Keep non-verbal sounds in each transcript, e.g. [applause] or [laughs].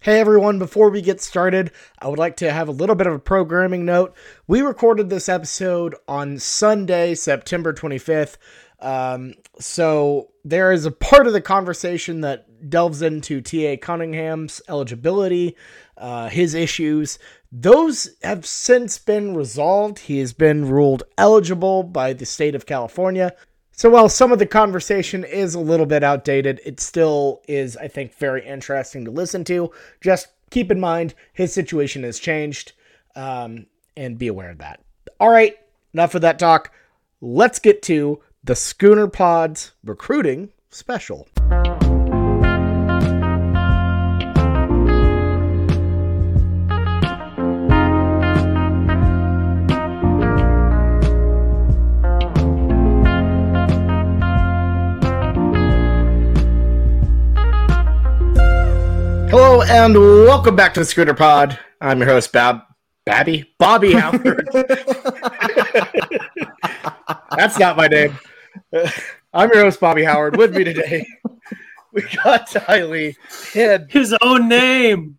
Hey everyone, before we get started, I would like to have a little bit of a programming note. We recorded this episode on Sunday, September 25th. Um, so there is a part of the conversation that delves into T.A. Cunningham's eligibility, uh, his issues. Those have since been resolved. He has been ruled eligible by the state of California. So while some of the conversation is a little bit outdated, it still is, I think, very interesting to listen to. Just keep in mind his situation has changed, um, and be aware of that. All right, enough of that talk. Let's get to the Schooner Pods recruiting special. Hello and welcome back to the Schooner Pod. I'm your host, Bab Babby Bobby Howard. [laughs] That's not my name. I'm your host, Bobby Howard. With me today, we got Tylee and His own name.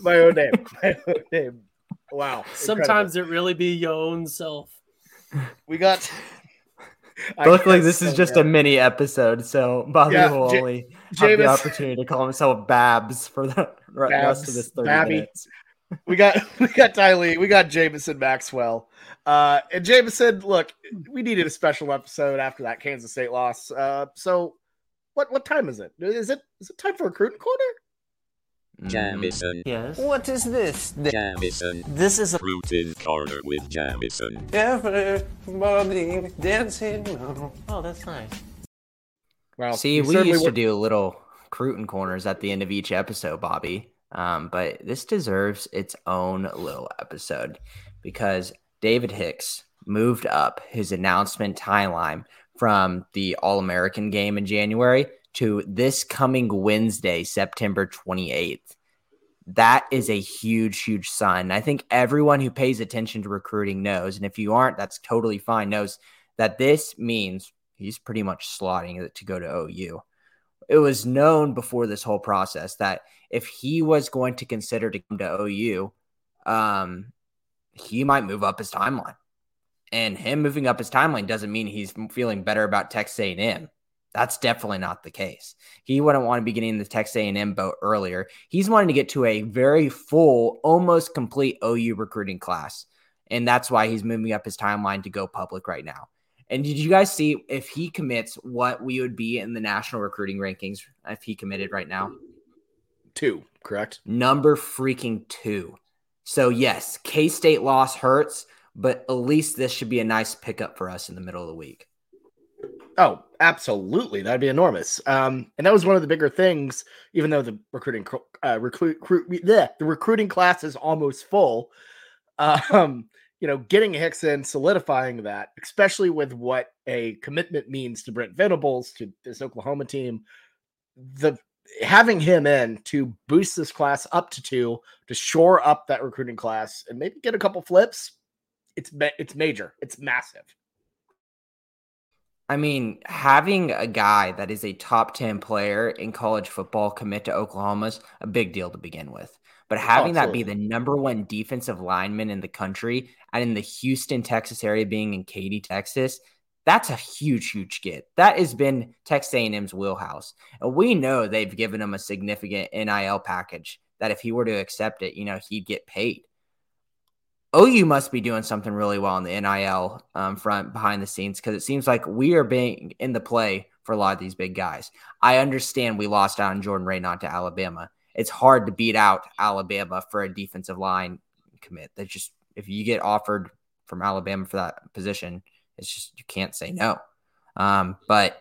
my own name. My own name. Wow. Sometimes it really be your own self. we got. I Luckily, guess this is so, just yeah. a mini episode, so Bobby Yeah, will Ja- only have Jameis- the opportunity to call himself Babs for the [laughs] re- rest of this 30 Babby. minutes. we got [laughs] we got Tylee, we got Jameson Maxwell. Uh and Jameson, look, we needed a special episode after that Kansas State loss. Uh so what what time is it? Is it is it time for recruiting corner? Jameson. Yes. What is this? The- Jameson. This is a Cruitin' corner with Jameson. everybody dancing. Oh, that's nice. Well, See, we used to do little Cruitin' corners at the end of each episode, Bobby. Um, but this deserves its own little episode because David Hicks moved up his announcement timeline from the All American game in January to this coming Wednesday, September 28th. That is a huge, huge sign. I think everyone who pays attention to recruiting knows, and if you aren't, that's totally fine, knows that this means he's pretty much slotting it to go to OU. It was known before this whole process that if he was going to consider to come to OU, um, he might move up his timeline. And him moving up his timeline doesn't mean he's feeling better about Texas A&M. That's definitely not the case. He wouldn't want to be getting the Texas A&M boat earlier. He's wanting to get to a very full, almost complete OU recruiting class, and that's why he's moving up his timeline to go public right now. And did you guys see if he commits what we would be in the national recruiting rankings if he committed right now? two, correct? Number freaking two. So, yes, K State loss hurts, but at least this should be a nice pickup for us in the middle of the week. Oh, absolutely. That'd be enormous. Um, and that was one of the bigger things, even though the recruiting cr- uh, recruit, recruit bleh, the recruiting class is almost full. [laughs] Um, you know, getting Hicks in, solidifying that, especially with what a commitment means to Brent Venables to this Oklahoma team, the having him in to boost this class up to two, to shore up that recruiting class, and maybe get a couple flips. It's it's major. It's massive. I mean, having a guy that is a top 10 player in college football commit to Oklahoma's a big deal to begin with. But having that be the number one defensive lineman in the country and in the Houston, Texas area being in Katy, Texas, that's a huge, huge get. That has been Texas A&M's wheelhouse. And we know they've given him a significant NIL package that if he were to accept it, you know, he'd get paid. OU must be doing something really well on the NIL um, front behind the scenes because it seems like we are being in the play for a lot of these big guys. I understand we lost out on Jordan Renaud to Alabama. It's hard to beat out Alabama for a defensive line commit. That just if you get offered from Alabama for that position, it's just you can't say no. Um, but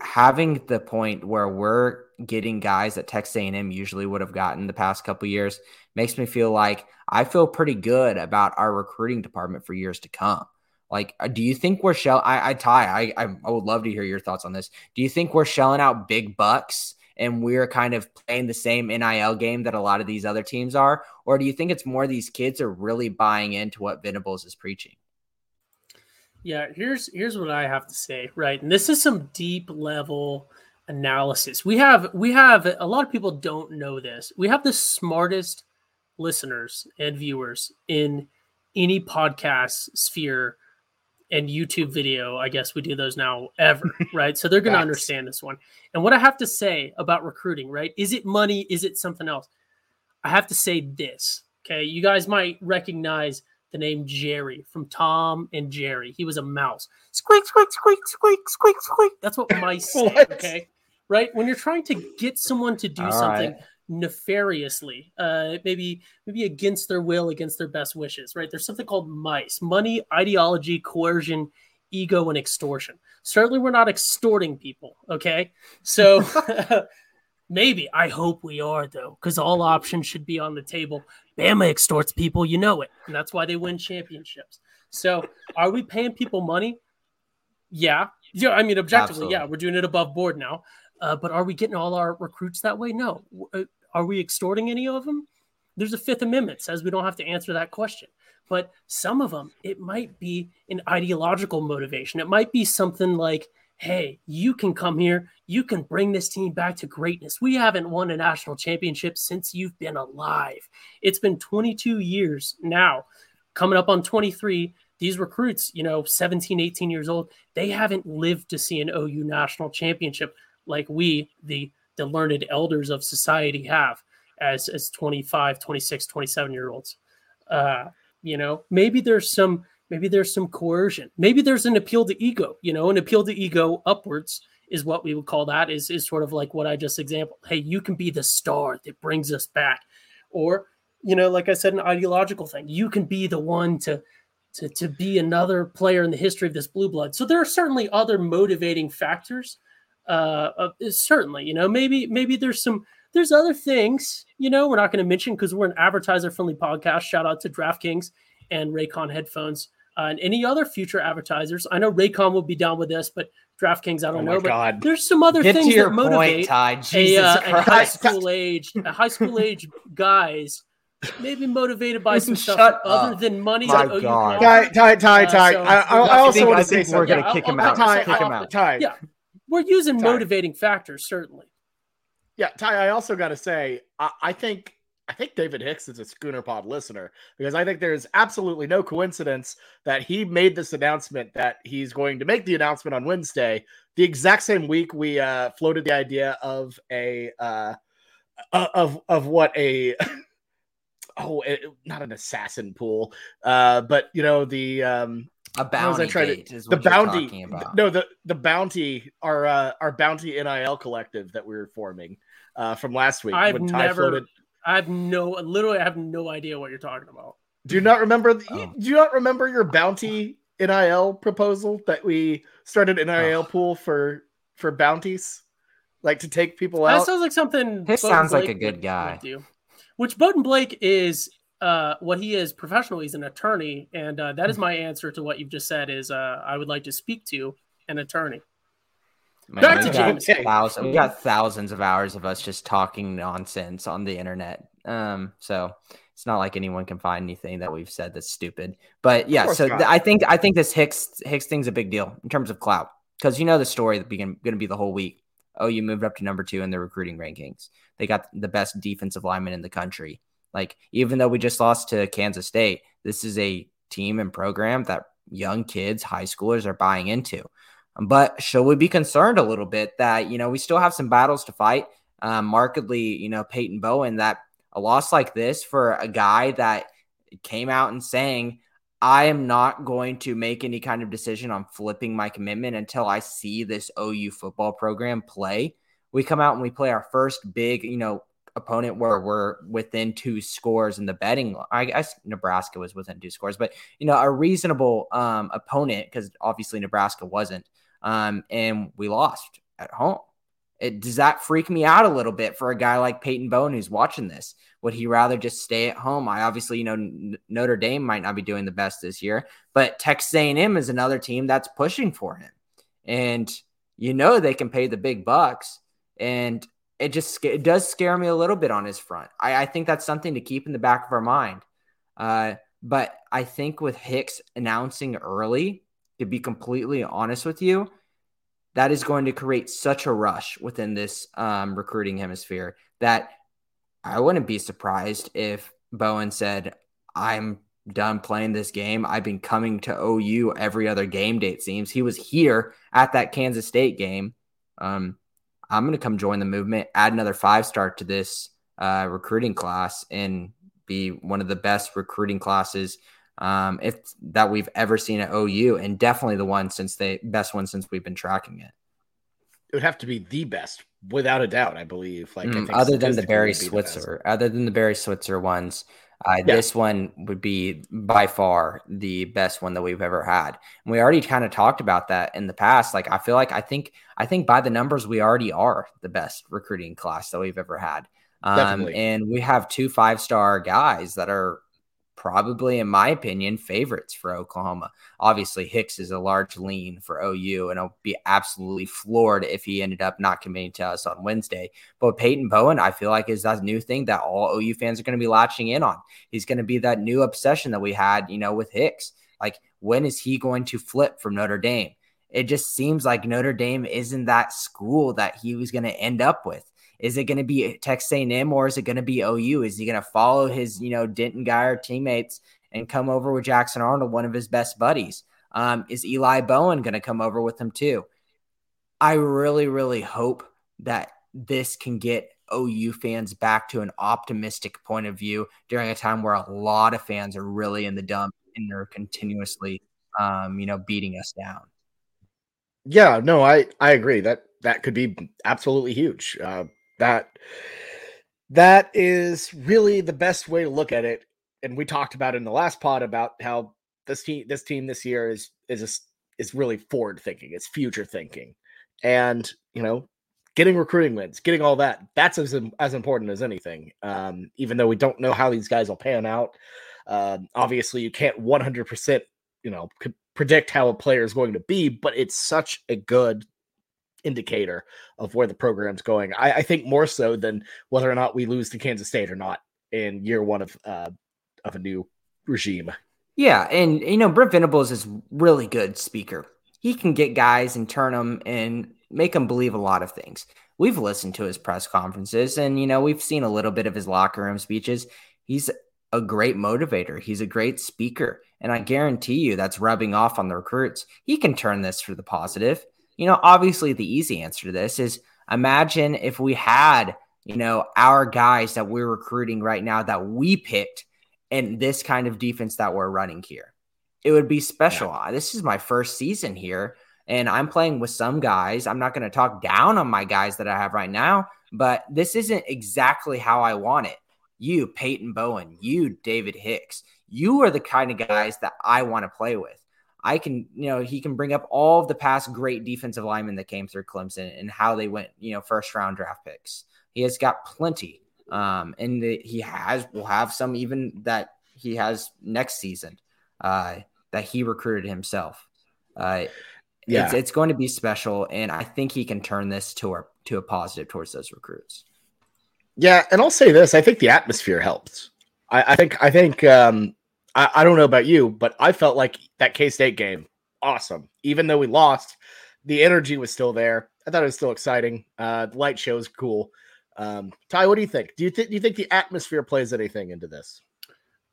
having the point where we're getting guys that Texas A&M usually would have gotten the past couple years makes me feel like I feel pretty good about our recruiting department for years to come. Like, uh, do you think we're shell? I, I I, I, I would love to hear your thoughts on this. Do you think we're shelling out big bucks and we're kind of playing the same NIL game that a lot of these other teams are, or do you think it's more these kids are really buying into what Venables is preaching? Yeah, here's here's what I have to say, right? And this is some deep level analysis. We have we have a lot of people don't know this. We have the smartest listeners and viewers in any podcast sphere and YouTube video. I guess we do those now ever, [laughs] right? So they're going to understand this one. And what I have to say about recruiting, right? Is it money? Is it something else? I have to say this. Okay, you guys might recognize the name Jerry from Tom and Jerry. He was a mouse. Squeak, squeak, squeak, squeak, squeak, squeak. That's what mice say. [laughs] Okay, right? When you're trying to get someone to do All something right. Nefariously, uh, maybe maybe against their will, against their best wishes, right? There's something called mice: money, ideology, coercion, ego, and extortion. Certainly, we're not extorting people. Okay, so. [laughs] Maybe. I hope we are, though, because all options should be on the table. Bama extorts people, you know it. And that's why they win championships. So, are we paying people money? Yeah. Yeah. I mean, objectively, Absolutely. yeah, we're doing it above board now. Uh, but are we getting all our recruits that way? No. Uh, Are we extorting any of them? There's a Fifth Amendment says we don't have to answer that question. But some of them, it might be an ideological motivation. It might be something like, hey, you can come here, you can bring this team back to greatness. We haven't won a national championship since you've been alive. It's been 22 years now, coming up on 23. These recruits, you know, 17, 18 years old, they haven't lived to see an OU national championship like we, the the learned elders of society, have as as 25, 26, 27 year olds. Uh, you know, maybe there's some maybe there's some coercion. Maybe there's an appeal to ego, you know, an appeal to ego upwards is what we would call that is is sort of like what I just example. Hey, you can be the star that brings us back. Or, you know, like I said, an ideological thing. You can be the one to to, to be another player in the history of this blue blood. So there are certainly other motivating factors. Uh, uh certainly, you know, maybe maybe there's some there's other things, you know, we're not going to mention because we're an advertiser friendly podcast. Shout out to DraftKings and Raycon headphones uh, and any other future advertisers. I know Raycon will be down with this, but DraftKings, I don't Oh know. my but God. there's some other Get things to your that point, motivate Ty. a, Jesus uh, a high school age, a high school age guys, maybe motivated by some stuff Shut other than money. My God. can Ty. Ty, Ty, Uh, so- I, I, I I also think- want to say think we're gonna Yeah, kick I'll- him I'll out. Ty, this Kick off. him out. Ty, Yeah. We're using Ty. motivating factors, certainly. Yeah, Ty, I also got to say, I, I think I think David Hicks is a Schooner Pod listener because I think there's absolutely no coincidence that he made this announcement that he's going to make the announcement on Wednesday, the exact same week we uh, floated the idea of a uh, uh, of of what a [laughs] oh it, not an assassin pool, uh, but you know the um, A How was I bounty trying to- gate is the what you're bounty talking about. no the the bounty our uh, our bounty nil collective that we were forming uh from last week I've when Ty never- floated I have no, literally, I have no idea what you're talking about. do you not remember the, Oh. do you not remember your bounty nil proposal that we started an nil Oh. pool for for bounties like to take people out? That sounds like something. This Bowden sounds like a good guy. would do. Which Bowden Blake is, uh, what he is professionally. He's an attorney, and uh, that is my answer to what you've just said. Is uh, I would like to speak to an attorney. Man, Back we to got James. thousands- we got thousands of hours of us just talking nonsense on the internet. Um, so it's not like anyone can find anything that we've said that's stupid. But yeah, course so th- I think I think this Hicks Hicks thing's a big deal in terms of clout because you know the story that going to be the whole week. Oh, you moved up to number two in the recruiting rankings. They got the best defensive lineman in the country. Like even though we just lost to Kansas State, this is a team and program that young kids, high schoolers are buying into. But should we be concerned a little bit that, you know, we still have some battles to fight? Um, markedly, you know, Peyton Bowen, that a loss like this for a guy that came out and saying, I am not going to make any kind of decision on flipping my commitment until I see this OU football program play. We come out and we play our first big, you know, opponent where we're within two scores in the betting. I guess Nebraska was within two scores, but you know, a reasonable um, opponent because obviously Nebraska wasn't um, and we lost at home. It, does that freak me out a little bit for a guy like Peyton Bowen who's watching this? Would he rather just stay at home? I obviously, you know, N- Notre Dame might not be doing the best this year, but Texas A&M is another team that's pushing for him, and you know they can pay the big bucks, and it just it does scare me a little bit on his front. I, I think that's something to keep in the back of our mind. Uh, but I think with Hicks announcing early, to be completely honest with you, that is going to create such a rush within this um, recruiting hemisphere that I wouldn't be surprised if Bowen said, I'm done playing this game. I've been coming to OU every other game day, it seems. He was here at that Kansas State game. Um, I'm going to come join the movement, add another five star to this uh, recruiting class, and be one of the best recruiting classes um, if that we've ever seen at OU, and definitely the one since they best one since we've been tracking it. It would have to be the best, without a doubt. I believe. Like I Mm, think other than the Barry it'd the. Switzer, other than the Barry Switzer ones, uh, Yeah. this one would be by far the best one that we've ever had. And we already kind of talked about that in the past. Like I feel like I think I think by the numbers we already are the best recruiting class that we've ever had. Um, and we have two five star guys that are probably, in my opinion, favorites for Oklahoma. Obviously, Hicks is a large lean for OU, and I'll be absolutely floored if he ended up not committing to us on Wednesday. But Peyton Bowen, I feel like is that new thing that all OU fans are going to be latching in on. He's going to be that new obsession that we had, you know, with Hicks. Like, when is he going to flip from Notre Dame? It just seems like Notre Dame isn't that school that he was going to end up with. Is it going to be Texas A&M or is it going to be OU? Is he going to follow his, you know, Denton Guyer teammates and come over with Jackson Arnold, one of his best buddies? Um, is Eli Bowen going to come over with him too? I really, really hope that this can get OU fans back to an optimistic point of view during a time where a lot of fans are really in the dump and they're continuously, um, you know, beating us down. Yeah, no, I I agree that that could be absolutely huge. Uh, that that is really the best way to look at it. And we talked about in the last pod about how this team this team this year is is a is really forward thinking. It's future thinking, and you know, getting recruiting wins, getting all that. That's as as important as anything. Um, even though we don't know how these guys will pan out. Um, obviously, you can't one hundred percent you know predict how a player is going to be, but it's such a good indicator of where the program's going. I, I think more so than whether or not we lose to Kansas State or not in year one of uh, of a new regime. Yeah, and you know Brent Venables is really good speaker. He can get guys and turn them and make them believe a lot of things. We've listened to his press conferences, and you know we've seen a little bit of his locker room speeches. He's a great motivator. He's a great speaker, and I guarantee you that's rubbing off on the recruits. He can turn this for the positive. You know, obviously the easy answer to this is imagine if we had you know our guys that we're recruiting right now that we picked and this kind of defense that we're running here. It would be special. This is my first season here, and I'm playing with some guys. I'm not going to talk down on my guys that I have right now, but this isn't exactly how I want it. You, Peyton Bowen, you, David Hicks, you are the kind of guys that I want to play with. I can, you know, he can bring up all of the past great defensive linemen that came through Clemson and how they went, you know, first round draft picks. He has got plenty. Um, and the, he has will have some even that he has next season uh, that he recruited himself. Uh, Yeah. it's, it's going to be special, and I think he can turn this to a to a positive towards those recruits. Yeah, and I'll say this: I think the atmosphere helps. I, I think I think um, I, I don't know about you, but I felt like that K State game awesome. Even though we lost, the energy was still there. I thought it was still exciting. Uh, the light show is cool. Um, Ty, what do you think? Do you think do you think the atmosphere plays anything into this?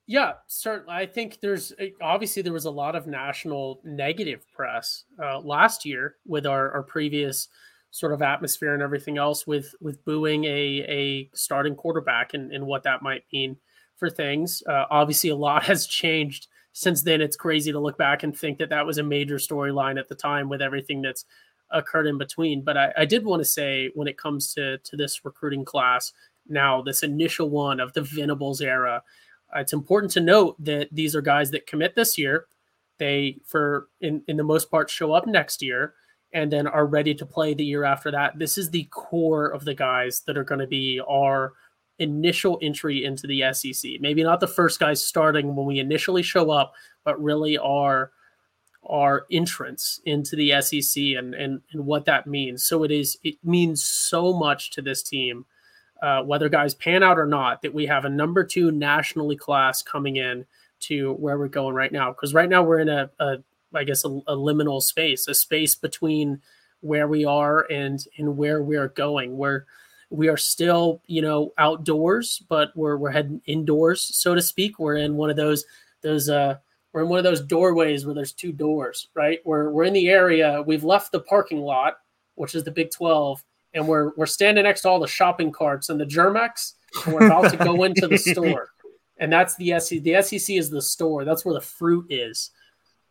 Yeah, certainly. I think there's obviously there was a lot of national negative press uh, last year with our, our previous sort of atmosphere and everything else with with booing a a starting quarterback and, and what that might mean for things. Uh, obviously, a lot [laughs] has changed since then. It's crazy to look back and think that that was a major storyline at the time with everything that's occurred in between. But I, I did want to say when it comes to to this recruiting class now, this initial one of the Venables era. Uh, it's important to note that these are guys that commit this year. They, for in, in the most part, show up next year and then are ready to play the year after that. This is the core of the guys that are going to be our initial entry into the SEC. Maybe not the first guys starting when we initially show up, but really our our entrance into the SEC and and and what that means. So it is it means so much to this team uh, whether guys pan out or not, that we have a number two nationally class coming in to where we're going right now. Because right now we're in a, a I guess, a, a, liminal space, a space between where we are and and where we are going. We're we are still, you know, outdoors, but we're we're heading indoors, so to speak. We're in one of those those uh we're in one of those doorways where there's two doors, right? We're we're in the area. We've left the parking lot, which is the Big 12, and we're we're standing next to all the shopping carts and the Germ-X, and we're about to go into the [laughs] store. And that's the SEC. The SEC is the store. That's where the fruit is.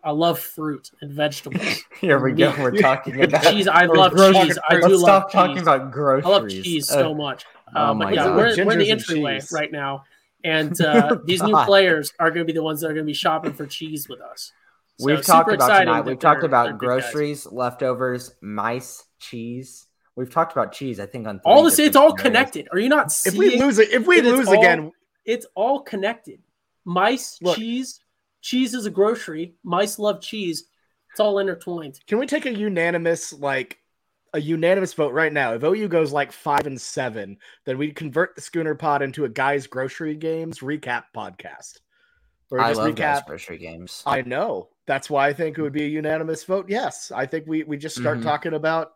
I love fruit and vegetables. [laughs] Here we go. We're talking about cheese. I love groceries. cheese. I Let's do stop love talking cheese. about groceries. I love cheese so Uh, much. oh Um, my but yeah, God. we're, we're in the and entryway right now, and [laughs] uh, these new players are going to be the ones that are going to be shopping for cheese with us. So We've super talked about tonight. that We've talked about they're good guys. groceries, leftovers, mice, cheese. We've talked about cheese. I think on All three this, it's all scenarios. connected. Are you not If we lose it, if we lose all- again, it's all connected. Mice, Look. cheese. Cheese is a grocery. Mice love cheese. It's all intertwined. can we take a unanimous like a unanimous vote right now? If OU goes like five and seven, then we convert the Schooner Pod into a guys grocery games recap podcast. Or I just love guys recap. grocery games. I know. That's why I think it would be a unanimous vote. Yes, I think we we just start Mhm. talking about,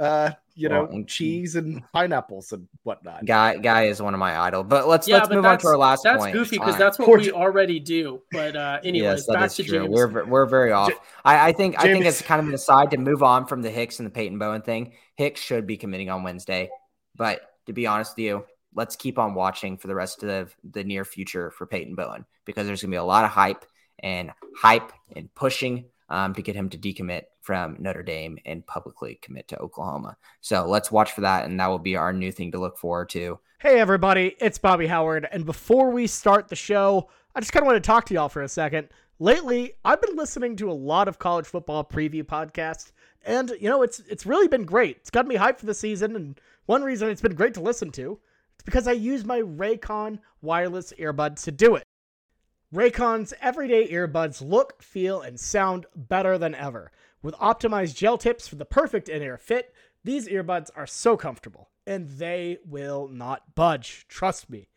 uh, you know, and- cheese and pineapples and whatnot. Guy, guy is one of my idol. But let's yeah, let's but move on to our last that's point. goofy because that's what Poor we J- already do. But uh, [laughs] anyways, yes, back to true. James. We're we're very off. J- I, I think I think it's kind of an aside to move on from the Hicks and the Peyton Bowen thing. Hicks should be committing on Wednesday, but to be honest with you, let's keep on watching for the rest of the, the near future for Peyton Bowen because there's gonna be a lot of hype and hype and pushing um, to get him to decommit from Notre Dame and publicly commit to Oklahoma. So let's watch for that, and that will be our new thing to look forward to. Hey everybody, it's Bobby Howard, and before we start the show, I just kind of want to talk to y'all for a second. Lately, I've been listening to a lot of college football preview podcasts, and you know, it's it's really been great. It's got me hyped for the season, and one reason it's been great to listen to is because I use my Raycon wireless earbuds to do it. Raycon's everyday earbuds look, feel, and sound better than ever. With optimized gel tips for the perfect in-ear fit, these earbuds are so comfortable, and they will not budge. Trust me.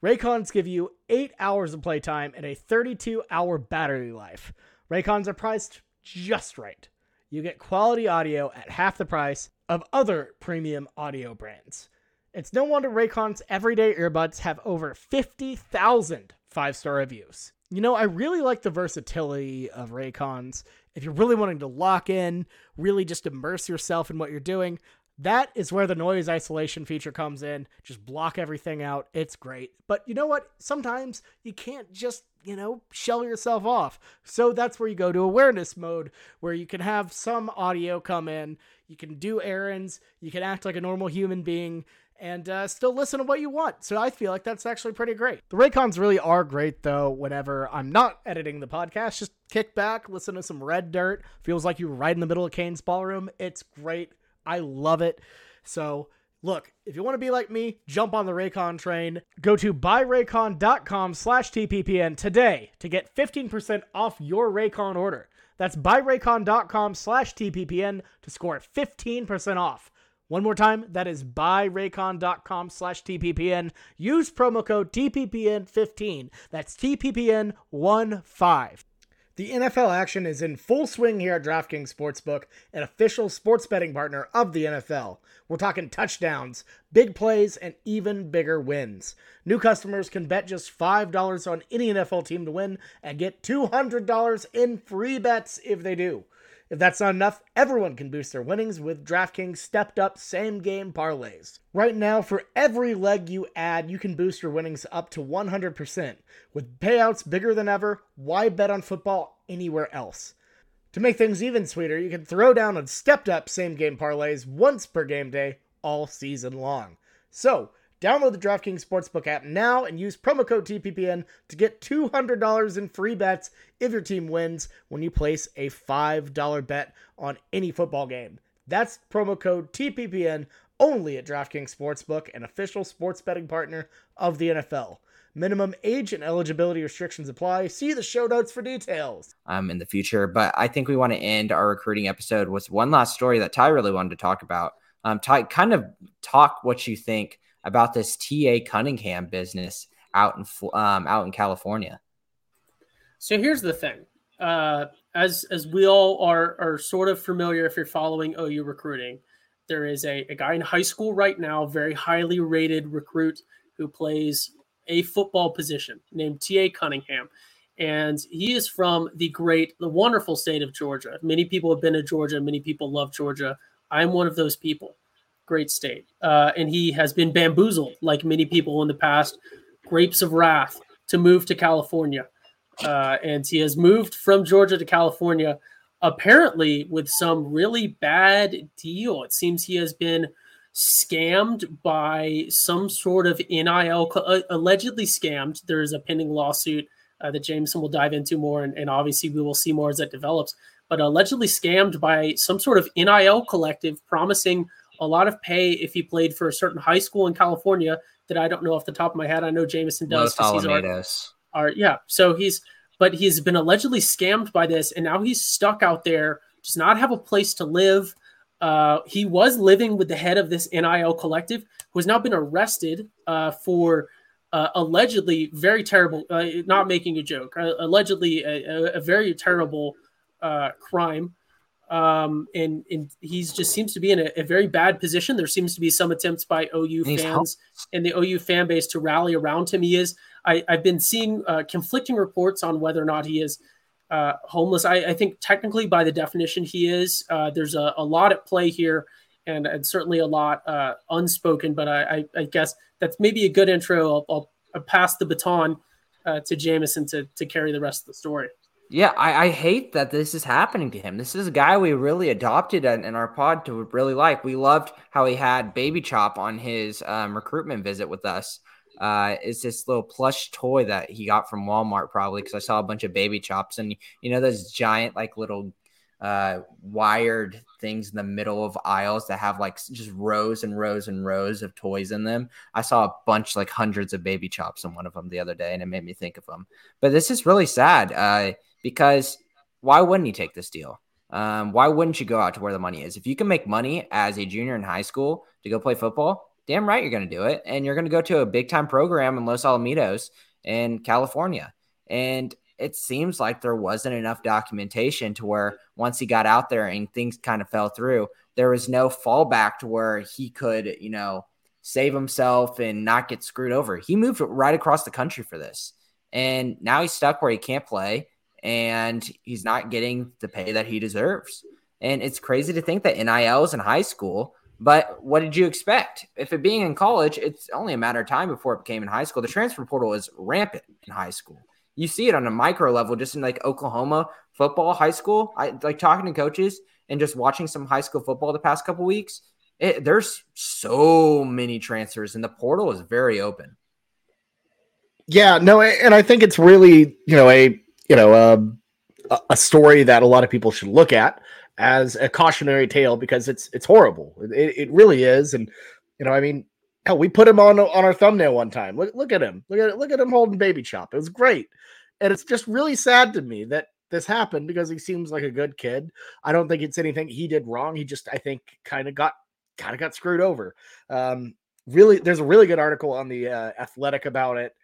Raycons give you 8 hours of playtime and a 32 hour battery life. Raycons are priced just right. You get quality audio at half the price of other premium audio brands. It's no wonder Raycon's everyday earbuds have over 50,000 five star reviews. You know, I really like the versatility of Raycons. If you're really wanting to lock in, really just immerse yourself in what you're doing, that is where the noise isolation feature comes in. Just block everything out. It's great. But you know what? Sometimes you can't just, you know, shell yourself off. So that's where you go to awareness mode, where you can have some audio come in, you can do errands, you can act like a normal human being, and uh, still listen to what you want. So I feel like that's actually pretty great. The Raycons really are great, though, whenever I'm not editing the podcast. Just kick back, listen to some Red Dirt. Feels like you're right in the middle of Cain's Ballroom. It's great. I love it. So, look, if you want to be like me, jump on the Raycon train. Go to buyraycon.com slash TPPN today to get 15% off your Raycon order. That's buyraycon.com slash TPPN to score 15% off. One more time, that is buyraycon.com slash TPPN. Use promo code TPPN15. That's TPPN15. The NFL action is in full swing here at DraftKings Sportsbook, an official sports betting partner of the NFL. We're talking touchdowns, big plays, and even bigger wins. New customers can bet just $5 on any NFL team to win and get $200 in free bets if they do. If that's not enough, everyone can boost their winnings with DraftKings stepped up same game parlays. Right now, for every leg you add, you can boost your winnings up to 100%. With payouts bigger than ever, why bet on football anywhere else? To make things even sweeter, you can throw down on stepped up same game parlays once per game day all season long. So, download the DraftKings Sportsbook app now and use promo code TPPN to get $200 in free bets if your team wins when you place a $5 bet on any football game. That's promo code TPPN only at DraftKings Sportsbook, an official sports betting partner of the NFL. Minimum age and eligibility restrictions apply. See the show notes for details. um, in the future. But I think we want to end our recruiting episode with one last story that Ty really wanted to talk about. Um, Ty, kind of talk what you think about this TA Cunningham business out in um, out in California. So here's the thing. Uh, as as we all are are sort of familiar if you're following OU recruiting, there is a, a guy in high school right now, very highly rated recruit who plays a football position named T.A. Cunningham. And he is from the great, the wonderful state of Georgia. Many people have been to Georgia. Many people love Georgia. I'm one of those people. Great state. Uh, and he has been bamboozled, like many people in the past, grapes of wrath, to move to California. Uh, and he has moved from Georgia to California, apparently with some really bad deal. It seems he has been scammed by some sort of NIL, uh, allegedly scammed. There is a pending lawsuit uh, that Jameson will dive into more, and, and, obviously we will see more as that develops. But allegedly scammed by some sort of NIL collective, promising a lot of pay if he played for a certain high school in California that I don't know off the top of my head. I know Jameson does. Los Alamitos. Our, our, yeah, so he's but he's been allegedly scammed by this, and now he's stuck out there, does not have a place to live. Uh, he was living with the head of this NIL collective, who has now been arrested uh, for uh, allegedly very terrible, uh, not making a joke, uh, allegedly a, a, very terrible uh, crime. Um, and, and he's just seems to be in a, a, very bad position. There seems to be some attempts by OU fans and the OU fan base to rally around him. He is. I, have been seeing conflicting reports on whether or not he is uh, homeless. I, I, think technically, by the definition, he is. Uh, there's a, a, lot at play here, and, and certainly a lot uh, unspoken. But I, I, I, guess that's maybe a good intro. I'll, I'll, I'll pass the baton uh, to Jameson to, to carry the rest of the story. Yeah, I, I, hate that this is happening to him. This is a guy we really adopted in, in, our pod to really like. We loved how he had Baby Chop on his um, recruitment visit with us uh, is this little plush toy that he got from Walmart, probably because I saw a bunch of baby chops and you know those giant like little uh, wired things in the middle of aisles that have like just rows and rows and rows of toys in them. I saw a bunch, like hundreds of baby chops in one of them the other day, and it made me think of them. But this is really sad uh, because why wouldn't he take this deal? Um, why wouldn't you go out to where the money is? If you can make money as a junior in high school to go play football, damn right you're going to do it. And you're going to go to a big time program in Los Alamitos in California. And it seems like there wasn't enough documentation to where once he got out there and things kind of fell through, there was no fallback to where he could, you know, save himself and not get screwed over. He moved right across the country for this. And now he's stuck where he can't play and he's not getting the pay that he deserves. And it's crazy to think that NIL is in high school but what did you expect? If it being in college, it's only a matter of time before it became in high school. The transfer portal is rampant in high school. You see it on a micro level, just in like Oklahoma football, high school. I like talking to coaches and just watching some high school football the past couple weeks. It, there's so many transfers, and the portal is very open. Yeah, no, and I think it's really you know a you know a, a story that a lot of people should look at as a cautionary tale because it's it's horrible. It, it really is. And you know, I mean, hell, we put him on on our thumbnail one time. Look look at him. Look at look at him holding baby chop. It was great. And it's just really sad to me that this happened because he seems like a good kid. I don't think it's anything he did wrong. He just I think kind of got kind of got screwed over. Um really there's a really good article on the uh, athletic about it.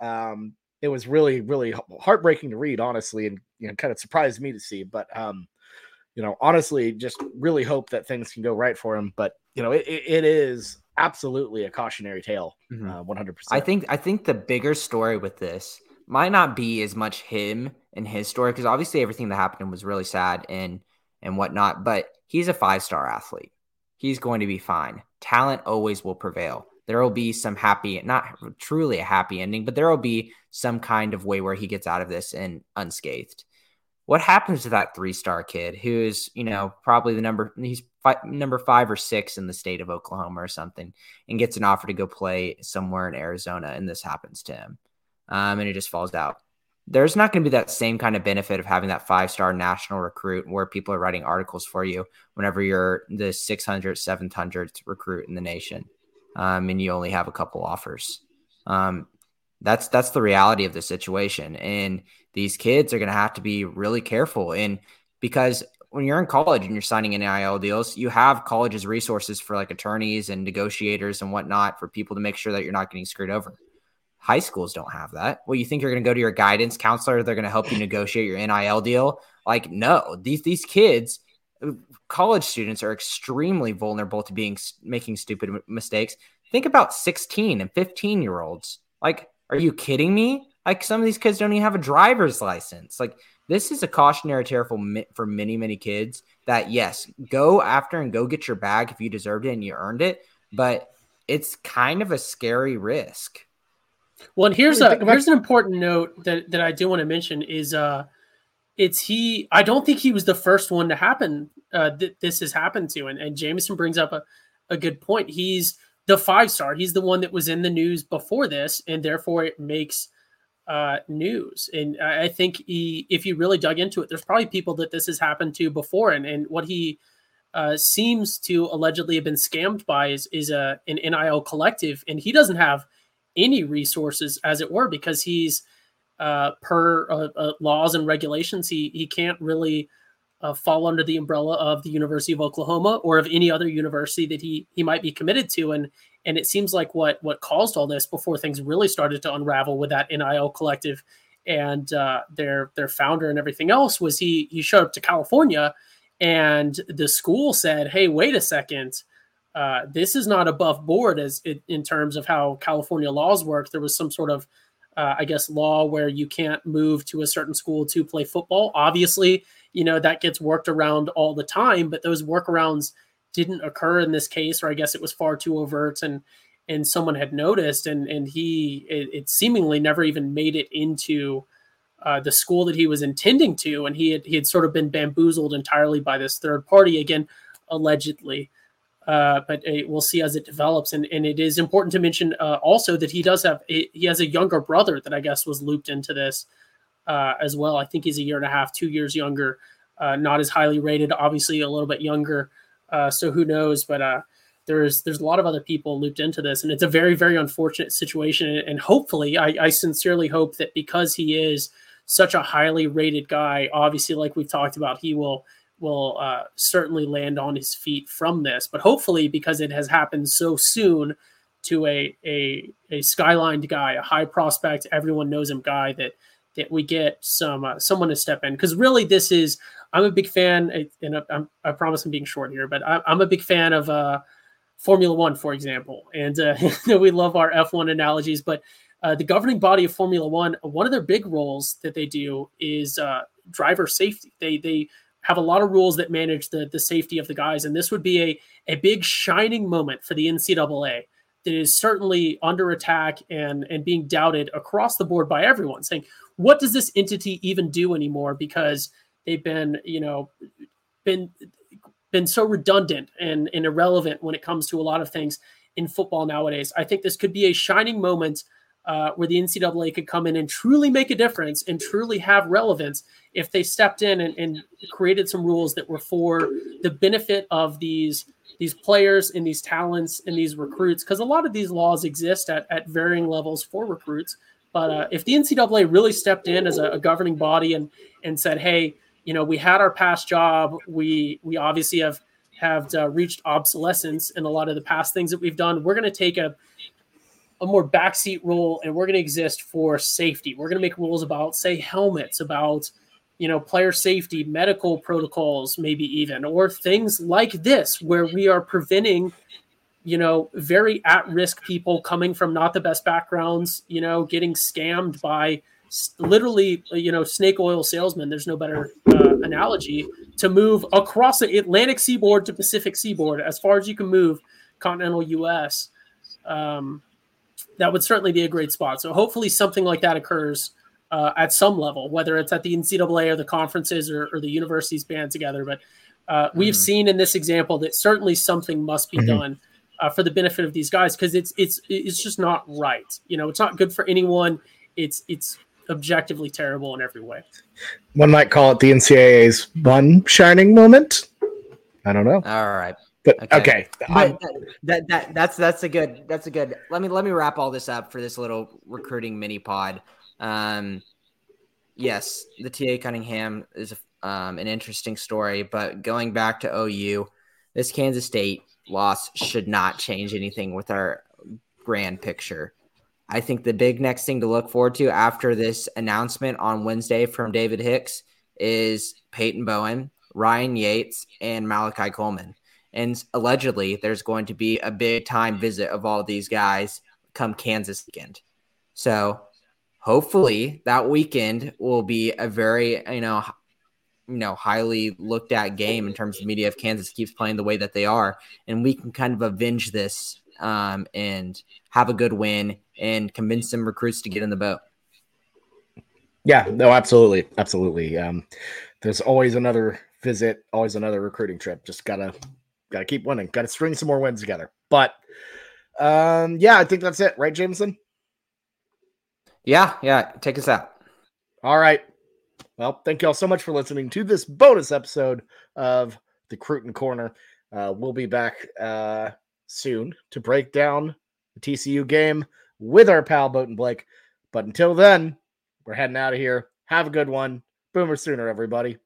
Um it was really really heartbreaking to read honestly and you know kind of surprised me to see but um you know, honestly, just really hope that things can go right for him. But you know, it, it is absolutely a cautionary tale, mm-hmm. uh, one hundred percent. I think I think the bigger story with this might not be as much him and his story because obviously everything that happened was really sad and and whatnot. But he's a five star athlete. He's going to be fine. Talent always will prevail. There will be some happy, not truly a happy ending, but there will be some kind of way where he gets out of this and unscathed what happens to that three star kid who is, you know, probably the number, he's number five or six in the state of Oklahoma or something, and gets an offer to go play somewhere in Arizona, and this happens to him, um, and it just falls out. There's not going to be that same kind of benefit of having that five star national recruit where people are writing articles for you whenever you're the 600th, 700th recruit in the nation, um, and you only have a couple offers. Um, that's that's the reality of the situation, and these kids are going to have to be really careful. And because when you're in college and you're signing NIL deals, you have college's resources for like attorneys and negotiators and whatnot for people to make sure that you're not getting screwed over. High schools don't have that. Well, you think you're going to go to your guidance counselor? They're going to help you negotiate your NIL deal? Like, no, these these kids, college students are extremely vulnerable to being making stupid mistakes. Think about 16 and 15 year olds. Like, are you kidding me? Like, some of these kids don't even have a driver's license. Like, this is a cautionary tale for, for many, many kids that, yes, go after and go get your bag if you deserved it and you earned it. But it's kind of a scary risk. Well, and here's a here's an important note that, that I do want to mention is uh it's he I don't think he was the first one to happen uh that this has happened to and, and Jameson brings up a, a good point. He's the five star. He's the one that was in the news before this, and therefore it makes uh, news. And I think he, if you really dug into it, there's probably people that this has happened to before, and and what he uh, seems to allegedly have been scammed by is is a an NIL collective, and he doesn't have any resources, as it were, because he's uh, per uh, uh, laws and regulations, he he can't really uh, fall under the umbrella of the University of Oklahoma or of any other university that he he might be committed to. And and it seems like what what caused all this before things really started to unravel with that NIL collective and uh, their their founder and everything else was he he showed up to California and the school said, "Hey, wait a second, Uh, this is not above board as it, in terms of how California laws work. There was some sort of, uh, I guess, law where you can't move to a certain school to play football. Obviously, you know that gets worked around all the time, but those workarounds didn't occur in this case, or I guess it was far too overt and and someone had noticed, and and he it, it seemingly never even made it into uh, the school that he was intending to, and he had he had sort of been bamboozled entirely by this third party again, allegedly. Uh, but uh, we'll see as it develops, and and it is important to mention uh, also that he does have he has a younger brother that I guess was looped into this uh, as well. I think he's a year and a half, two years younger, uh, not as highly rated, obviously a little bit younger. so who knows? But there's there's a lot of other people looped into this, and it's a very very unfortunate situation. And hopefully, I, I sincerely hope that because he is such a highly rated guy. Obviously, like we've talked about, he will will uh, certainly land on his feet from this. But hopefully, because it has happened so soon to a a a skylined guy, a high prospect, everyone knows him guy, that that we get some uh, someone to step in. Because really, this is I'm a big fan, and I'm, I promise I'm being short here, but I, am a big fan of. Uh, Formula One, for example, and uh, [laughs] we love our F1 analogies, but uh, the governing body of Formula One, one of their big roles that they do is uh, driver safety. They they have a lot of rules that manage the the safety of the guys, and this would be a a big shining moment for the NCAA that is certainly under attack and and being doubted across the board by everyone, saying what does this entity even do anymore? Because they've been you know been been so redundant and, and irrelevant when it comes to a lot of things in football nowadays. I think this could be a shining moment uh, where the NCAA could come in and truly make a difference and truly have relevance if they stepped in and, and created some rules that were for the benefit of these these players and these talents and these recruits. Because a lot of these laws exist at, at varying levels for recruits. But uh, if the NCAA really stepped in as a, a governing body and and said, "Hey, you know, we had our past job. We we obviously have have uh, reached obsolescence in a lot of the past things that we've done. We're going to take a a more backseat role and we're going to exist for safety. We're going to make rules about, say, helmets, about, you know, player safety, medical protocols, maybe even, or things like this, where we are preventing, you know, very at risk people coming from not the best backgrounds, you know, getting scammed by literally, you know, snake oil salesmen. There's no better uh, analogy to move across the Atlantic seaboard to Pacific seaboard as far as you can move continental US. Um, that would certainly be a great spot. So hopefully something like that occurs uh, at some level, whether it's at the NCAA or the conferences or, or the universities band together. But uh, mm-hmm. we've seen in this example that certainly something must be mm-hmm. done uh, for the benefit of these guys because it's it's it's just not right. You know, it's not good for anyone. It's it's objectively terrible in every way. One might call it the NCAA's one shining moment. I don't know. All right. But okay, okay. But that, that, that that's that's a good that's a good. Let me let me wrap all this up for this little recruiting mini pod. Um, yes, the TA Cunningham is a, um, an interesting story, but going back to OU, this Kansas State loss should not change anything with our grand picture. I think the big next thing to look forward to after this announcement on Wednesday from David Hicks is Peyton Bowen, Ryan Yates, and Malachi Coleman. And allegedly, there's going to be a big time visit of all these guys come Kansas weekend. So hopefully that weekend will be a very, you know, you know, highly looked at game in terms of media if Kansas keeps playing the way that they are, and we can kind of avenge this um, and have a good win and convince some recruits to get in the boat. Yeah, no, absolutely, absolutely. Um, there's always another visit, always another recruiting trip. Just gotta gotta keep winning. Gotta string some more wins together. But um, yeah, I think that's it, right, Jameson? Yeah, yeah. Take us out. All right. Well, thank you all so much for listening to this bonus episode of the Cruitin' Corner. Uh, we'll be back uh, soon to break down the TCU game with our pal Boat and Blake. But until then, we're heading out of here. Have a good one. Boomer sooner, everybody.